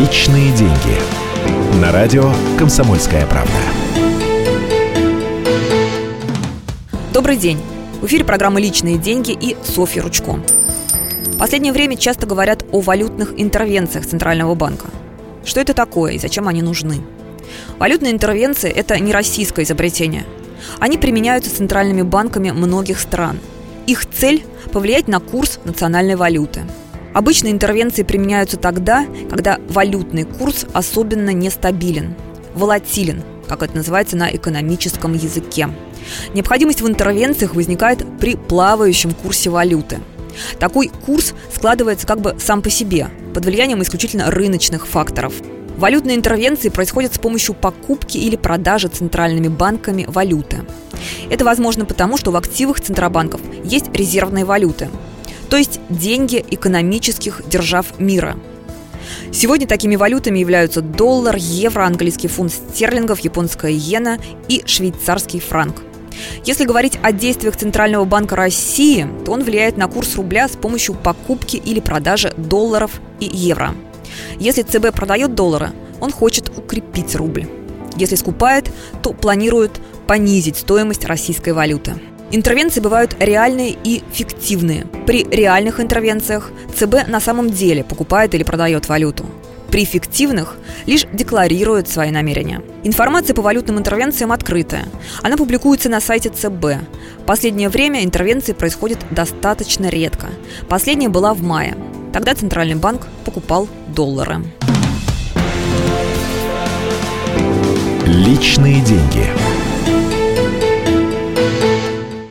Личные деньги. На радио Комсомольская правда. Добрый день. В эфире программа «Личные деньги» и Софья Ручко. В последнее время часто говорят о валютных интервенциях Центрального банка. Что это такое и зачем они нужны? Валютные интервенции – это не российское изобретение. Они применяются центральными банками многих стран. Их цель – повлиять на курс национальной валюты. Обычно интервенции применяются тогда, когда валютный курс особенно нестабилен, волатилен, как это называется на экономическом языке. Необходимость в интервенциях возникает при плавающем курсе валюты. Такой курс складывается как бы сам по себе, под влиянием исключительно рыночных факторов – Валютные интервенции происходят с помощью покупки или продажи центральными банками валюты. Это возможно потому, что в активах центробанков есть резервные валюты, то есть деньги экономических держав мира. Сегодня такими валютами являются доллар, евро, английский фунт стерлингов, японская иена и швейцарский франк. Если говорить о действиях Центрального банка России, то он влияет на курс рубля с помощью покупки или продажи долларов и евро – если ЦБ продает доллары, он хочет укрепить рубль. Если скупает, то планирует понизить стоимость российской валюты. Интервенции бывают реальные и фиктивные. При реальных интервенциях ЦБ на самом деле покупает или продает валюту. При фиктивных лишь декларирует свои намерения. Информация по валютным интервенциям открытая. Она публикуется на сайте ЦБ. Последнее время интервенции происходят достаточно редко. Последняя была в мае. Тогда Центральный банк покупал доллары. Личные деньги.